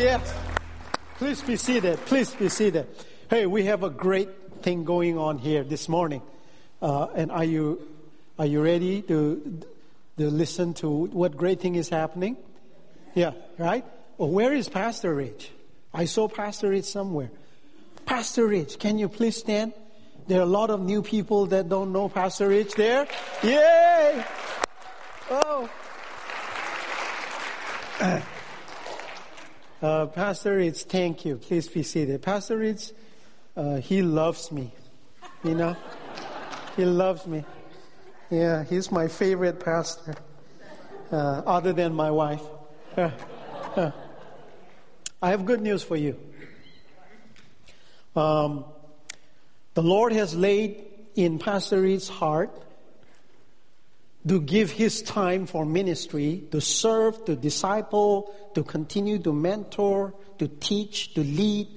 yes. Please be seated. Please be seated. Hey, we have a great thing going on here this morning. Uh, and are you, are you ready to, to listen to what great thing is happening? Yeah, right? Well, where is Pastor Rich? I saw Pastor Rich somewhere. Pastor Rich, can you please stand? There are a lot of new people that don't know Pastor Rich there. Yay! Oh. Uh, Pastor Rich, thank you. Please be seated. Pastor Rich, uh, he loves me. You know? he loves me. Yeah, he's my favorite pastor, uh, other than my wife. Uh, uh. I have good news for you. Um, the Lord has laid in Pastor Rich's heart to give his time for ministry, to serve, to disciple, to continue to mentor, to teach, to lead,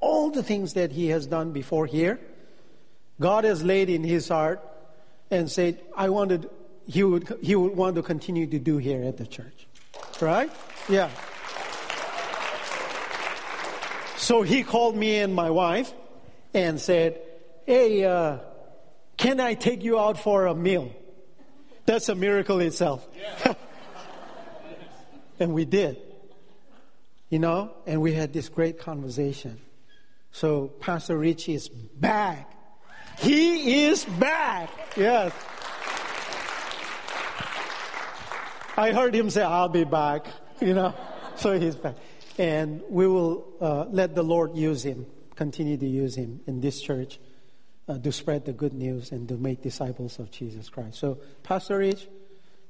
all the things that he has done before here. God has laid in his heart and said, I wanted, he would, he would want to continue to do here at the church. Right? Yeah. So he called me and my wife and said, Hey, uh, can I take you out for a meal? That's a miracle itself. and we did. You know, and we had this great conversation. So Pastor Richie is back. He is back. Yes. I heard him say, I'll be back. You know, so he's back. And we will uh, let the Lord use him, continue to use him in this church uh, to spread the good news and to make disciples of Jesus Christ. So, Pastor Rich,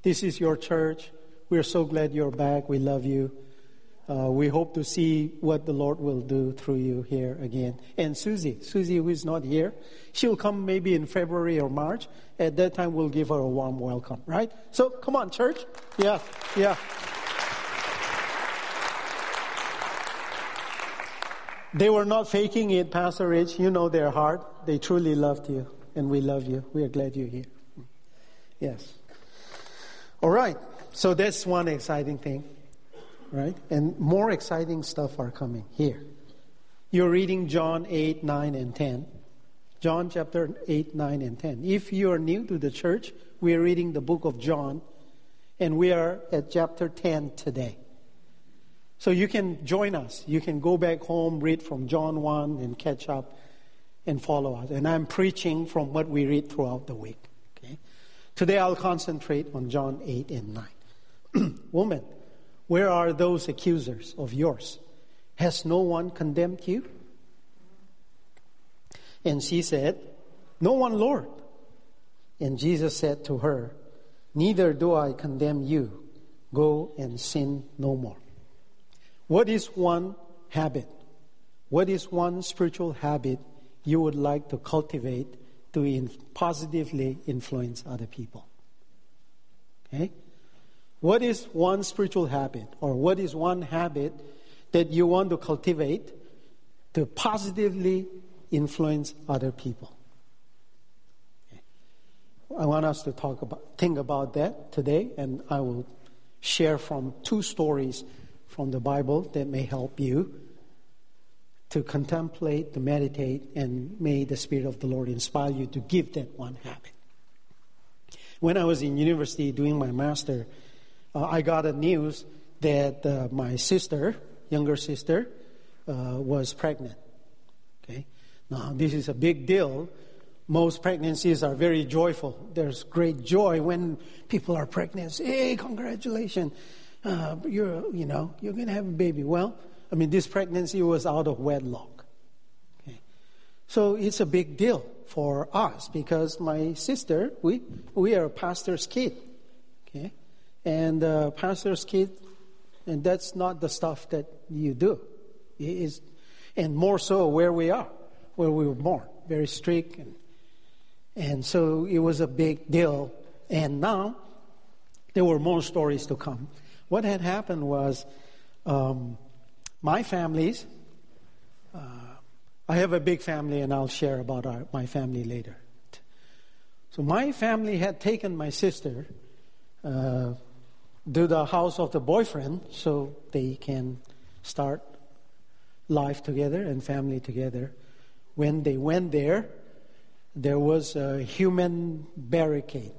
this is your church. We're so glad you're back. We love you. Uh, we hope to see what the Lord will do through you here again. And Susie, Susie, who is not here, she'll come maybe in February or March. At that time, we'll give her a warm welcome, right? So, come on, church. Yeah, yeah. They were not faking it, Pastor Rich. You know their heart. They truly loved you, and we love you. We are glad you're here. Yes. All right. So that's one exciting thing, right? And more exciting stuff are coming here. You're reading John 8, 9, and 10. John chapter 8, 9, and 10. If you are new to the church, we are reading the book of John, and we are at chapter 10 today. So you can join us. You can go back home, read from John 1, and catch up and follow us. And I'm preaching from what we read throughout the week. Okay? Today I'll concentrate on John 8 and 9. Woman, where are those accusers of yours? Has no one condemned you? And she said, No one, Lord. And Jesus said to her, Neither do I condemn you. Go and sin no more. What is one habit? What is one spiritual habit you would like to cultivate to in positively influence other people? Okay? What is one spiritual habit or what is one habit that you want to cultivate to positively influence other people? Okay. I want us to talk about, think about that today, and I will share from two stories from the Bible that may help you to contemplate, to meditate, and may the Spirit of the Lord inspire you to give that one habit. When I was in university doing my master, uh, I got a news that uh, my sister, younger sister, uh, was pregnant. Okay, now this is a big deal. Most pregnancies are very joyful. There's great joy when people are pregnant. Hey, congratulations! Uh, you're, you know, you're going to have a baby. Well, I mean, this pregnancy was out of wedlock. Okay. So it's a big deal for us because my sister, we, we are a pastor's kid. Okay. And uh, pastor's kid, and that's not the stuff that you do. It is, and more so where we are, where we were born, very strict. And, and so it was a big deal. And now there were more stories to come. What had happened was um, my families, uh, I have a big family and I'll share about our, my family later. So my family had taken my sister uh, to the house of the boyfriend so they can start life together and family together. When they went there, there was a human barricade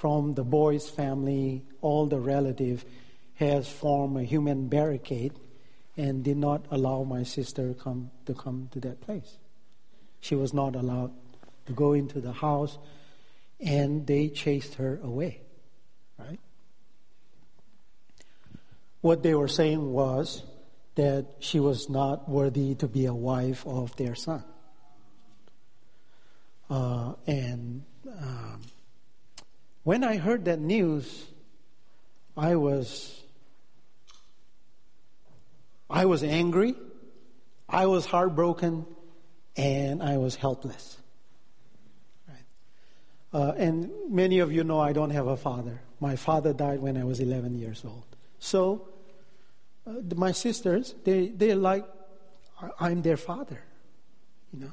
from the boy's family, all the relative has formed a human barricade and did not allow my sister come to come to that place. She was not allowed to go into the house and they chased her away. Right? What they were saying was that she was not worthy to be a wife of their son. Uh, and um, when I heard that news, I was I was angry, I was heartbroken, and I was helpless. Uh, and many of you know I don't have a father. My father died when I was 11 years old. So, uh, my sisters, they, they're like, I'm their father, you know.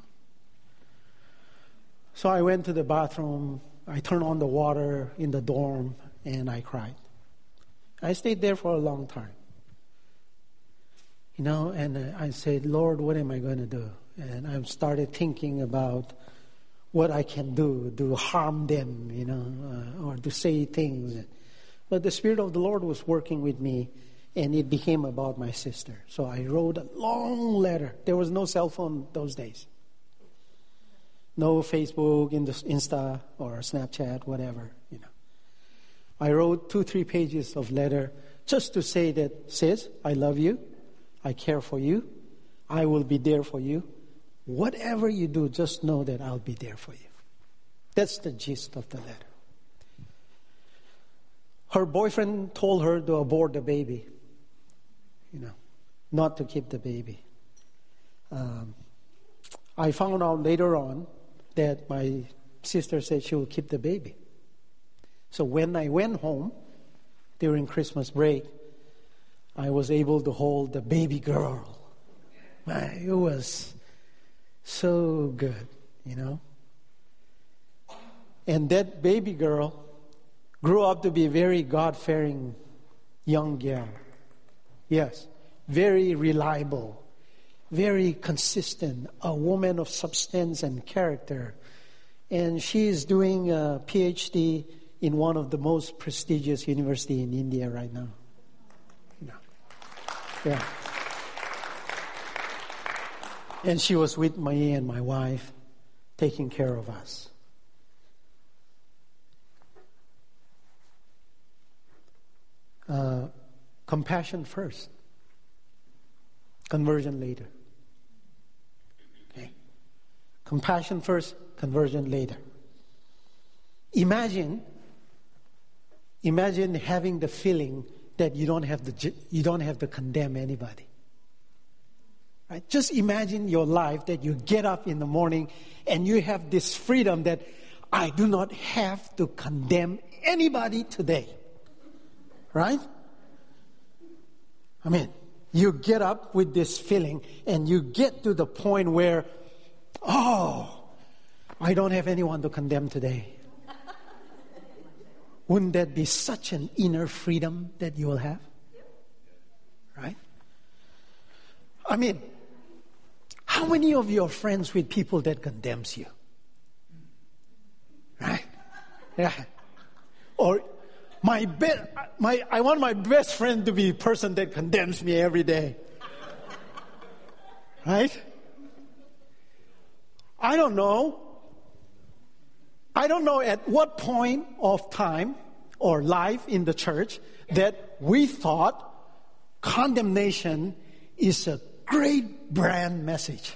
So I went to the bathroom, I turned on the water in the dorm, and I cried. I stayed there for a long time. You know, and uh, I said, Lord, what am I going to do? And I started thinking about what I can do to harm them, you know, uh, or to say things. But the Spirit of the Lord was working with me, and it became about my sister. So I wrote a long letter. There was no cell phone those days. No Facebook, Insta, or Snapchat, whatever, you know. I wrote two, three pages of letter just to say that, sis, I love you. I care for you. I will be there for you. Whatever you do, just know that I'll be there for you. That's the gist of the letter. Her boyfriend told her to abort the baby, you know, not to keep the baby. Um, I found out later on that my sister said she will keep the baby. So when I went home during Christmas break, I was able to hold the baby girl. it was so good, you know. And that baby girl grew up to be a very God fearing young girl. Yes, very reliable, very consistent, a woman of substance and character. And she is doing a PhD in one of the most prestigious university in India right now. Yeah. And she was with me and my wife, taking care of us. Uh, compassion first, conversion later. Compassion first, conversion later. Imagine, imagine having the feeling that you don't have to, you don't have to condemn anybody. Right? Just imagine your life that you get up in the morning and you have this freedom that I do not have to condemn anybody today. Right? I mean, you get up with this feeling and you get to the point where, oh, I don't have anyone to condemn today. Wouldn't that be such an inner freedom that you will have? Right? I mean, how many of you are friends with people that condemns you? Right? Yeah. Or my be- my I want my best friend to be a person that condemns me every day. Right? I don't know I don't know at what point of time or life in the church that we thought condemnation is a great brand message.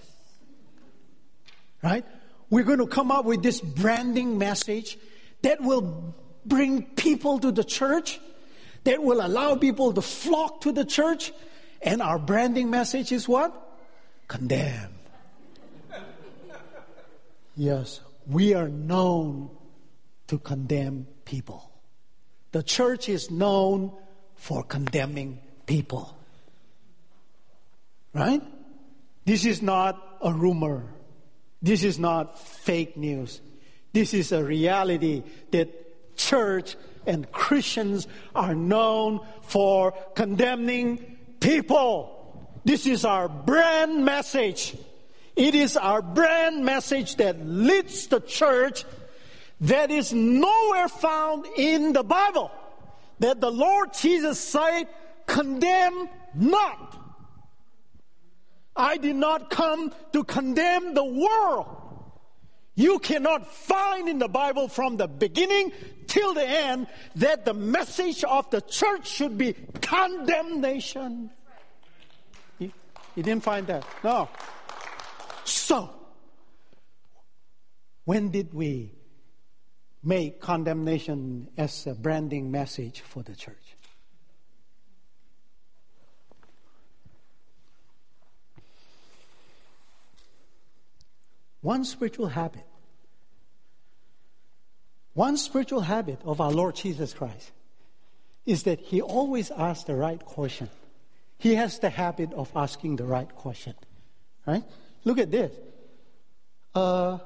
Right? We're going to come up with this branding message that will bring people to the church, that will allow people to flock to the church, and our branding message is what? Condemn. Yes, we are known to condemn people. The church is known for condemning people. Right? This is not a rumor. This is not fake news. This is a reality that church and Christians are known for condemning People, this is our brand message. It is our brand message that leads the church that is nowhere found in the Bible. That the Lord Jesus said, condemn not. I did not come to condemn the world. You cannot find in the Bible from the beginning till the end that the message of the church should be condemnation. You, didn't find that? No. So, when did we make condemnation as a branding message for the church? One spiritual habit. One spiritual habit of our Lord Jesus Christ is that he always asks the right question. He has the habit of asking the right question. Right? Look at this. Uh,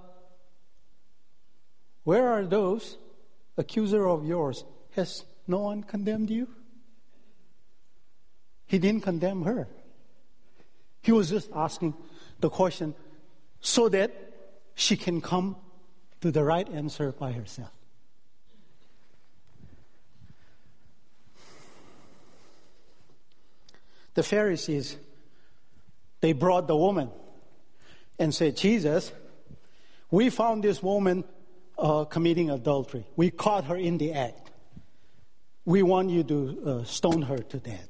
where are those accuser of yours? Has no one condemned you? He didn't condemn her. He was just asking the question so that she can come to the right answer by herself. The Pharisees, they brought the woman and said, Jesus, we found this woman uh, committing adultery. We caught her in the act. We want you to uh, stone her to death.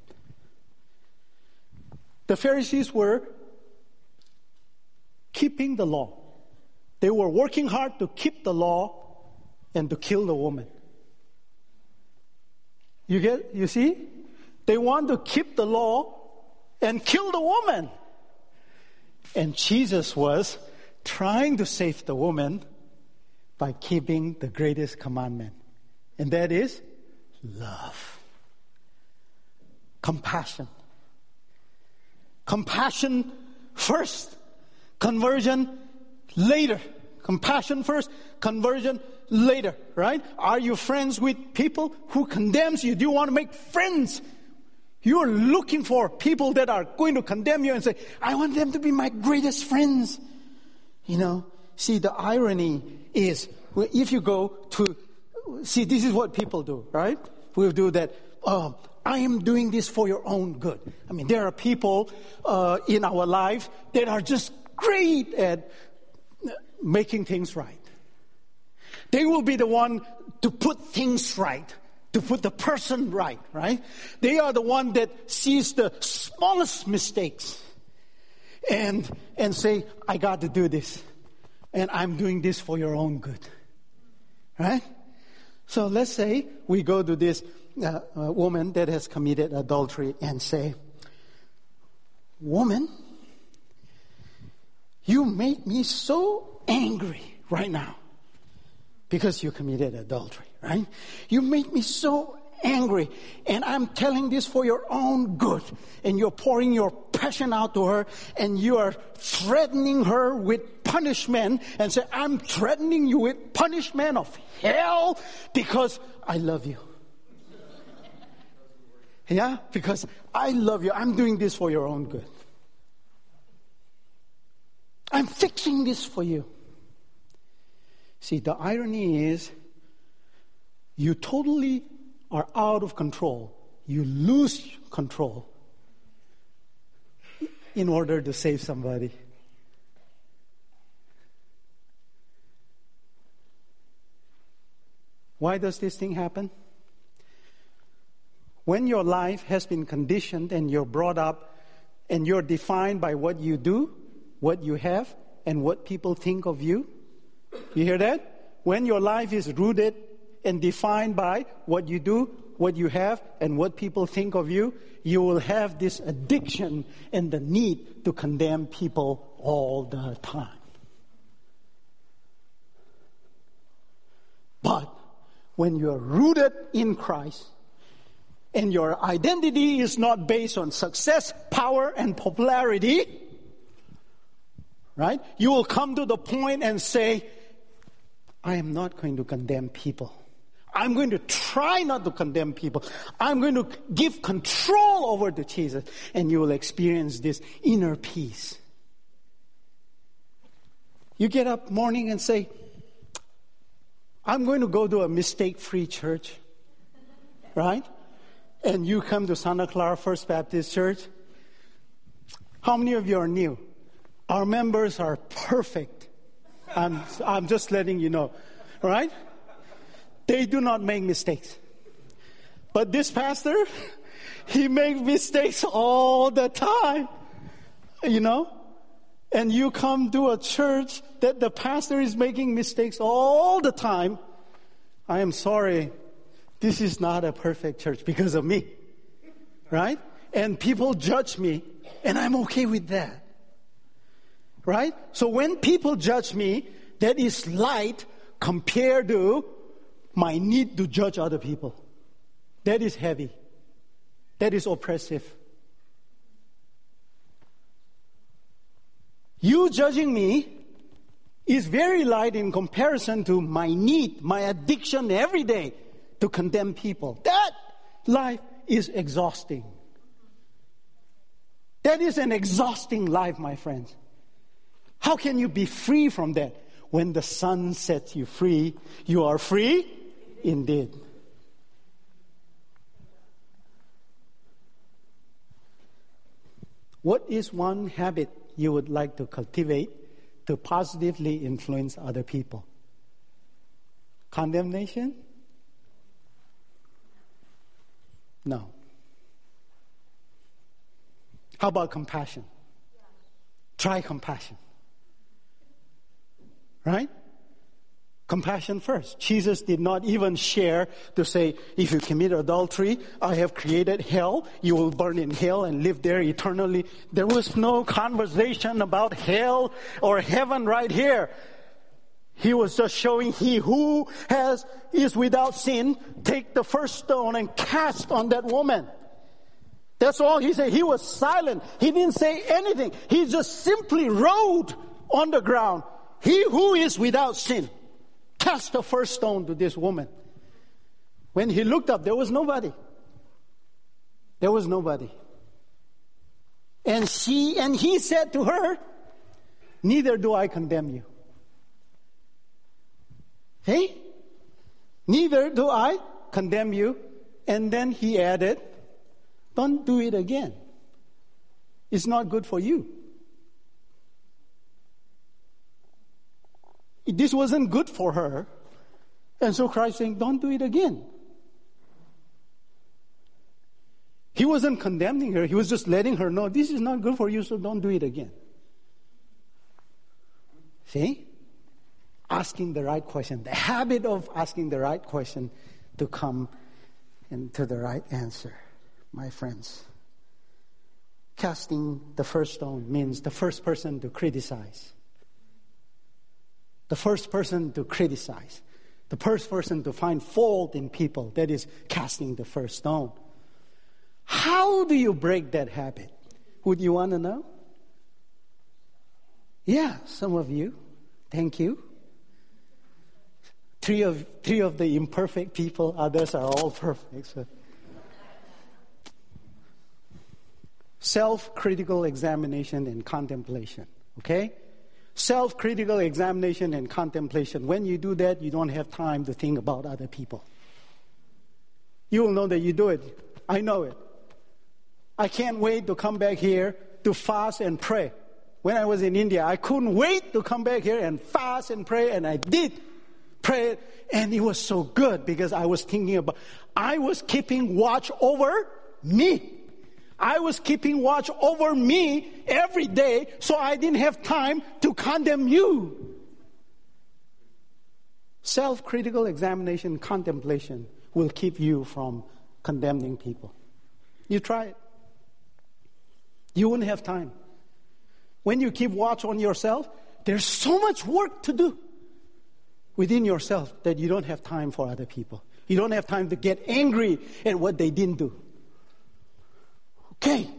The Pharisees were keeping the law. They were working hard to keep the law and to kill the woman. You get, you see? They want to keep the law and kill the woman. And Jesus was trying to save the woman by keeping the greatest commandment. And that is love. Compassion. Compassion first. Conversion later. Compassion first, conversion later, right? Are you friends with people who condemns you? Do you want to make friends? You're looking for people that are going to condemn you and say, I want them to be my greatest friends. You know, see, the irony is if you go to, see, this is what people do, right? We'll do that. Oh, I am doing this for your own good. I mean, there are people uh, in our life that are just great at making things right. They will be the one to put things right, to put the person right, right? They are the one that sees the smallest mistakes and, and say, I got to do this. And I'm doing this for your own good. Right? So let's say we go to this uh, uh, woman that has committed adultery and say, Woman, you made me so angry right now because you committed adultery, right? You made me so angry and I'm telling this for your own good and you're pouring your passion out to her and you are threatening her with punishment and say, I'm threatening you with punishment of hell because I love you. Yeah, because I love you. I'm doing this for your own good. I'm fixing this for you. See, the irony is you totally are out of control. You lose control in order to save somebody. Why does this thing happen? When your life has been conditioned and you're brought up and you're defined by what you do, what you have, and what people think of you, you hear that? When your life is rooted and defined by what you do, what you have, and what people think of you, you will have this addiction and the need to condemn people all the time. But when you're rooted in Christ, and your identity is not based on success, power, and popularity, right? You will come to the point and say, I am not going to condemn people. I'm going to try not to condemn people. I'm going to give control over to Jesus, and you will experience this inner peace. You get up morning and say, I'm going to go to a mistake free church, right? And you come to Santa Clara First Baptist Church. How many of you are new? Our members are perfect. I'm, I'm just letting you know, right? They do not make mistakes. But this pastor, he makes mistakes all the time. You know? And you come to a church that the pastor is making mistakes all the time. I am sorry. This is not a perfect church because of me. Right? And people judge me, and I'm okay with that. Right? So when people judge me, that is light compared to my need to judge other people. That is heavy. That is oppressive. You judging me is very light in comparison to my need, my addiction every day to condemn people. That life is exhausting. That is an exhausting life, my friends. How can you be free from that? When the Son sets you free, you are free indeed. What is one habit you would like to cultivate to positively influence other people? Condemnation? No. How about compassion? Try compassion. Right? Compassion first. Jesus did not even share to say, if you commit adultery, I have created hell. You will burn in hell and live there eternally. There was no conversation about hell or heaven right here. He was just showing he who has, is without sin, take the first stone and cast on that woman. That's all he said. He was silent. He didn't say anything. He just simply wrote on the ground, he who is without sin cast the first stone to this woman. When he looked up, there was nobody. There was nobody. And she, and he said to her, Neither do I condemn you. Hey? Neither do I condemn you. And then he added, Don't do it again. It's not good for you. This wasn't good for her. And so Christ saying, don't do it again. He wasn't condemning her. He was just letting her know, this is not good for you, so don't do it again. See? Asking the right question. The habit of asking the right question to come into the right answer, my friends. Casting the first stone means the first person to criticize the first person to criticize, the first person to find fault in people, that is casting the first stone. How do you break that habit? Would you want to know? Yeah, some of you. Thank you. Three of, three of the imperfect people, others are all perfect. So. Self critical examination and contemplation. Okay? Self critical examination and contemplation. When you do that, you don't have time to think about other people. You will know that you do it. I know it. I can't wait to come back here to fast and pray. When I was in India, I couldn't wait to come back here and fast and pray, and I did pray, and it was so good because I was thinking about, I was keeping watch over me. I was keeping watch over me every day, so I didn't have time to condemn you. Self critical examination, contemplation will keep you from condemning people. You try it. You won't have time. When you keep watch on yourself, there's so much work to do within yourself that you don't have time for other people. You don't have time to get angry at what they didn't do. Okay.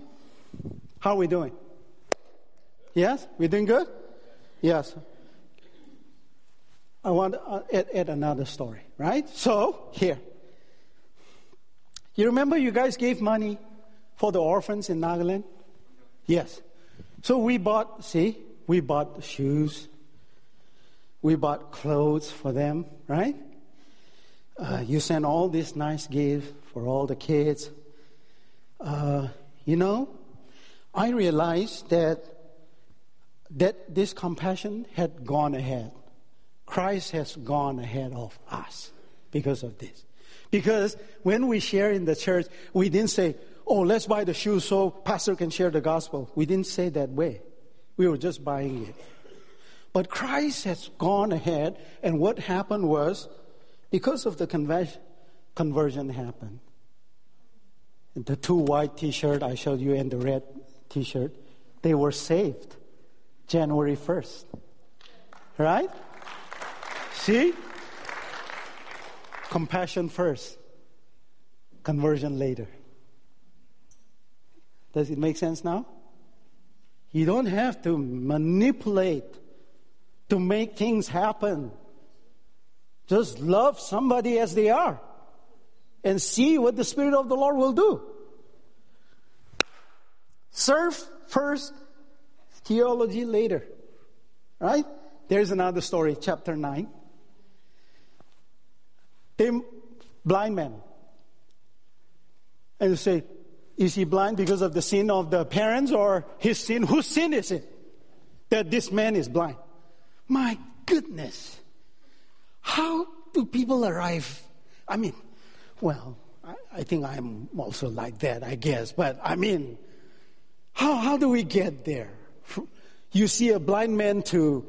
How are we doing? Yes? We're doing good? Yes. I want to uh, add, add another story, right? So, here. You remember you guys gave money for the orphans in Nagaland? Yes. So we bought, see, we bought shoes. We bought clothes for them, right? Uh, you sent all this nice gift for all the kids. Uh, you know, I realized that that this compassion had gone ahead. Christ has gone ahead of us because of this. Because when we share in the church, we didn't say, oh, let's buy the shoes so pastor can share the gospel. We didn't say that way. We were just buying it. But Christ has gone ahead, and what happened was, because of the conversion, conversion happened. The two white t-shirt I showed you and the red t-shirt, they were saved January 1st. Right? See? Compassion first, conversion later. Does it make sense now? You don't have to manipulate to make things happen. Just love somebody as they are and see what the Spirit of the Lord will do. Serve first, theology later. Right? There's another story, chapter 9. The blind man. And you say, is he blind because of the sin of the parents or his sin? Whose sin is it that this man is blind? My goodness. How do people arrive? I mean, well, I, I think I'm also like that, I guess. But I mean, how, how do we get there? You see a blind man to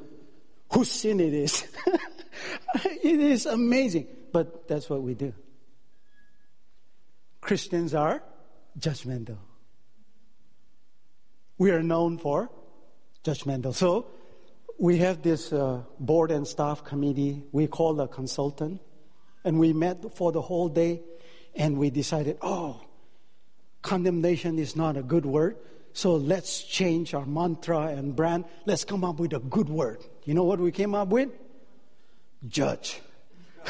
whose sin it is. it is amazing. But that's what we do. Christians are judgmental. We are known for judgmental. So we have this uh, board and staff committee we call a consultant, and we met for the whole day, and we decided, oh, condemnation is not a good word. So let's change our mantra and brand. Let's come up with a good word. You know what we came up with? Judge.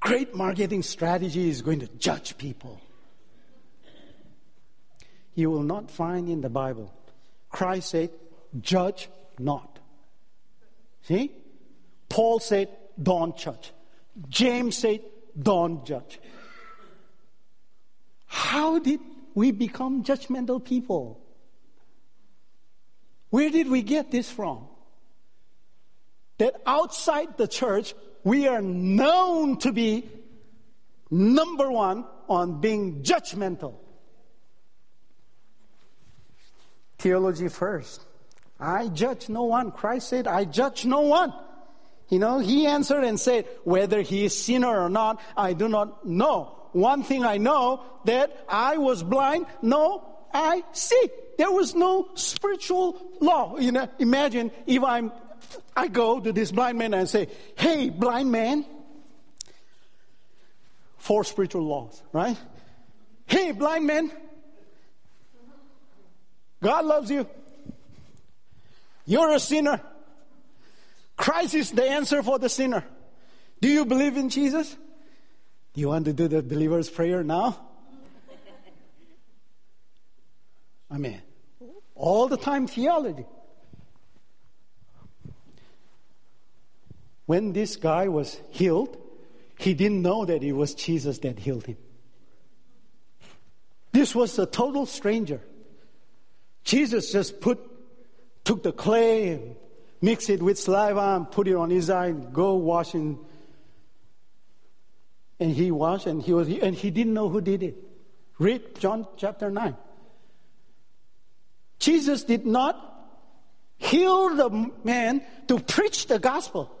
Great marketing strategy is going to judge people. You will not find in the Bible. Christ said, judge not. See? Paul said, don't judge. James said, don't judge. How did we become judgmental people? Where did we get this from? That outside the church, we are known to be number one on being judgmental. Theology first. I judge no one. Christ said, I judge no one. You know, he answered and said, whether he is sinner or not, I do not know. One thing I know that I was blind, no, I see. There was no spiritual law. You know, imagine if I'm I go to this blind man and say, Hey, blind man. Four spiritual laws, right? Hey, blind man. God loves you. You're a sinner. Christ is the answer for the sinner. Do you believe in Jesus? Do you want to do the believer's prayer now? I mean, all the time theology. when this guy was healed, he didn't know that it was Jesus that healed him. This was a total stranger. Jesus just put, took the clay and mixed it with saliva and put it on his eye and go wash and, and he washed and he was, and he didn't know who did it. Read John chapter 9. Jesus did not heal the man to preach the gospel.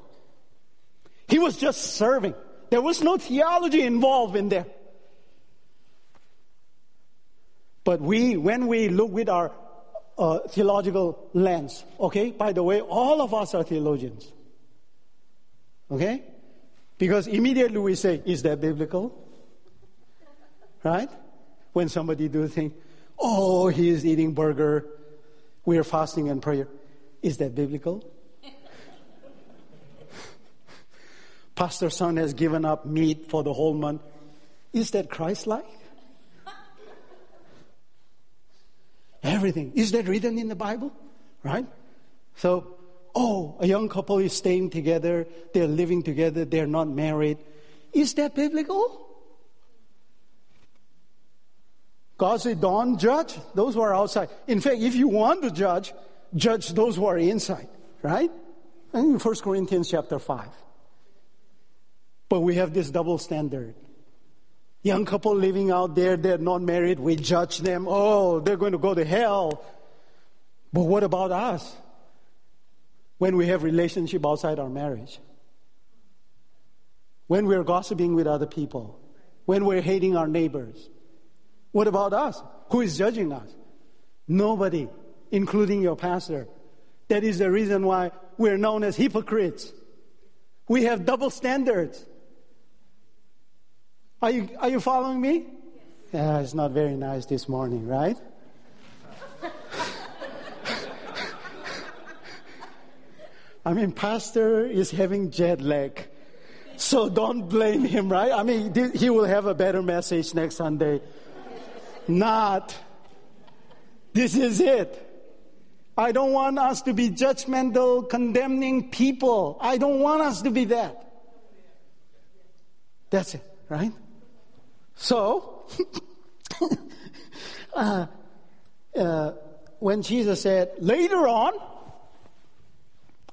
He was just serving. There was no theology involved in there. But we, when we look with our uh, theological lens, okay, by the way, all of us are theologians. Okay? Because immediately we say, is that biblical? Right? When somebody do think, oh, he is eating burger we are fasting and prayer. Is that biblical? Pastor son has given up meat for the whole month. Is that Christ like? Everything. Is that written in the Bible? Right? So, oh, a young couple is staying together, they're living together, they're not married. Is that biblical? God said, don't judge those who are outside. In fact, if you want to judge, judge those who are inside, right? And In 1 Corinthians chapter 5. But we have this double standard. Young couple living out there, they're not married, we judge them. Oh, they're going to go to hell. But what about us? When we have relationship outside our marriage? When we're gossiping with other people? When we're hating our neighbors? What about us? Who is judging us? Nobody, including your pastor. That is the reason why we're known as hypocrites. We have double standards. Are you, are you following me? Yeah, it's not very nice this morning, right? I mean, pastor is having jet lag. So don't blame him, right? I mean, he will have a better message next Sunday. Not. This is it. I don't want us to be judgmental, condemning people. I don't want us to be that. That's it, right? So, uh, uh, when Jesus said, later on,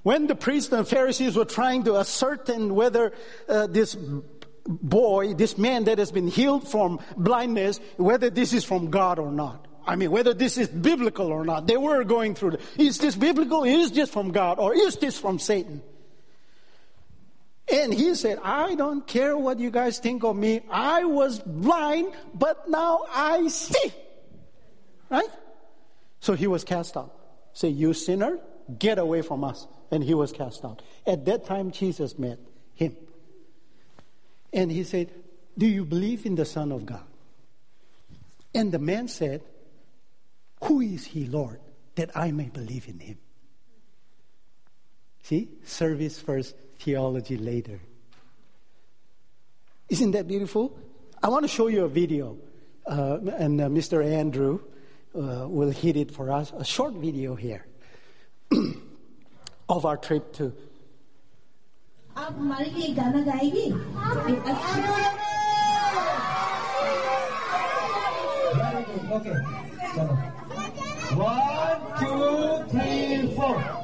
when the priests and Pharisees were trying to ascertain whether uh, this boy, this man that has been healed from blindness, whether this is from God or not. I mean, whether this is biblical or not. They were going through, the, is this biblical? Is this from God? Or is this from Satan? And he said, I don't care what you guys think of me. I was blind, but now I see. Right? So he was cast out. Say, you sinner, get away from us. And he was cast out. At that time, Jesus met him. And he said, Do you believe in the Son of God? And the man said, Who is he, Lord, that I may believe in him? See, service first, theology later. Isn't that beautiful? I want to show you a video, uh, and uh, Mr. Andrew uh, will hit it for us. A short video here of our trip to. आप हमारे लिए गाना गाएगी एक अच्छा Okay, चलो. One, two, three, four.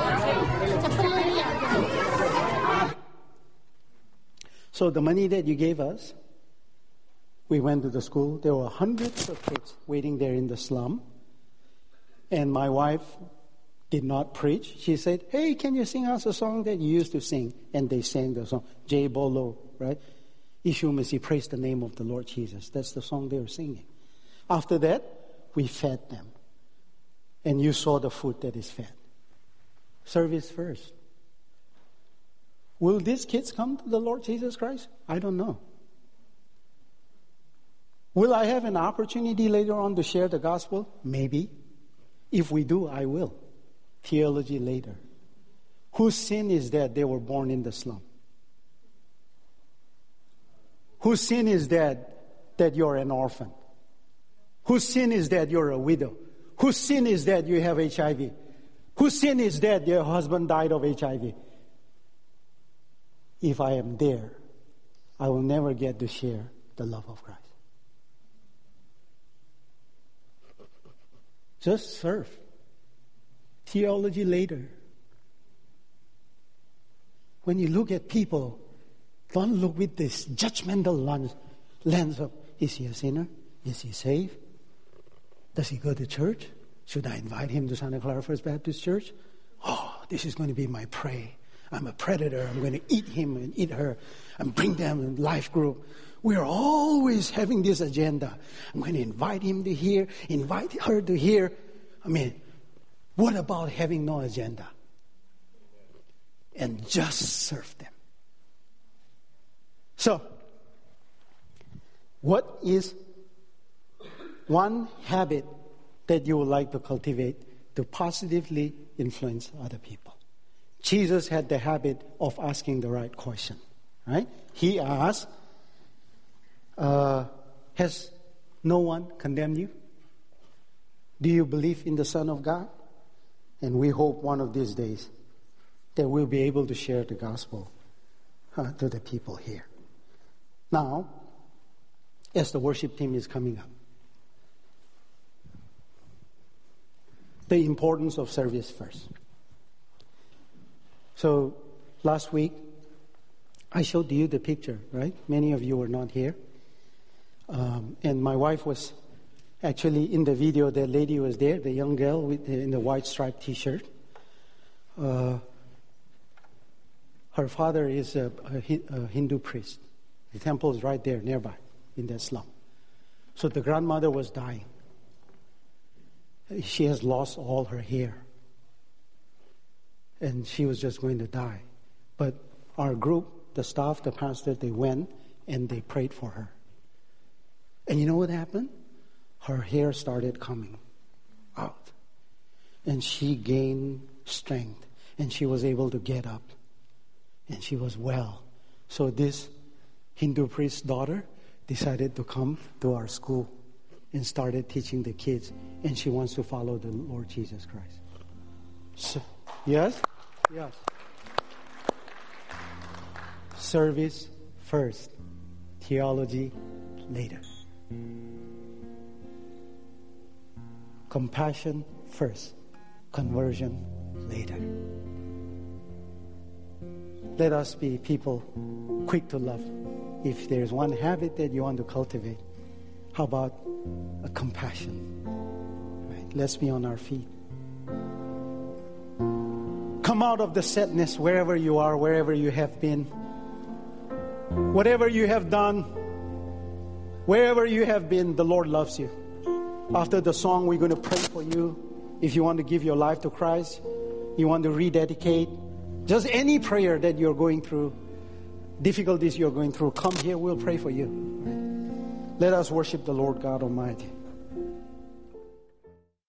So the money that you gave us, we went to the school. There were hundreds of kids waiting there in the slum. And my wife did not preach. She said, Hey, can you sing us a song that you used to sing? And they sang the song, Jai Bolo, right? Ishu Masi, praise the name of the Lord Jesus. That's the song they were singing. After that, we fed them. And you saw the food that is fed. Service first. Will these kids come to the Lord Jesus Christ? I don't know. Will I have an opportunity later on to share the gospel? Maybe. If we do, I will. Theology later. Whose sin is that they were born in the slum? Whose sin is that that you're an orphan? Whose sin is that you're a widow? Whose sin is that you have HIV? Whose sin is that your husband died of HIV? If I am there, I will never get to share the love of Christ. Just serve. Theology later. When you look at people, don't look with this judgmental lens, of is he a sinner? Is he saved? Does he go to church? Should I invite him to Santa Clara First Baptist Church? Oh, this is going to be my prey. I'm a predator. I'm going to eat him and eat her and bring them in life group. We're always having this agenda. I'm going to invite him to here, invite her to here. I mean, what about having no agenda? And just serve them. So, what is one habit that you would like to cultivate to positively influence other people? Jesus had the habit of asking the right question, right? He asked, uh, Has no one condemned you? Do you believe in the Son of God? And we hope one of these days that we'll be able to share the gospel uh, to the people here. Now, as the worship team is coming up, the importance of service first. So, last week, I showed you the picture, right? Many of you were not here. Um, and my wife was actually in the video, the lady was there, the young girl with the, in the white striped t shirt. Uh, her father is a, a, a Hindu priest. The temple is right there nearby in that slum. So the grandmother was dying. She has lost all her hair. And she was just going to die. But our group, the staff, the pastor, they went and they prayed for her. And you know what happened? Her hair started coming out. And she gained strength. And she was able to get up. And she was well. So this Hindu priest's daughter decided to come to our school and started teaching the kids, and she wants to follow the Lord Jesus Christ. So, yes? Yes. Service first, theology later. Compassion first, conversion later. Let us be people quick to love. If there's one habit that you want to cultivate, how about a compassion? Right? Let's be on our feet. Come out of the sadness wherever you are, wherever you have been. Whatever you have done, wherever you have been, the Lord loves you. After the song, we're going to pray for you. If you want to give your life to Christ, you want to rededicate, just any prayer that you're going through, difficulties you're going through, come here, we'll pray for you. Let us worship the Lord God Almighty.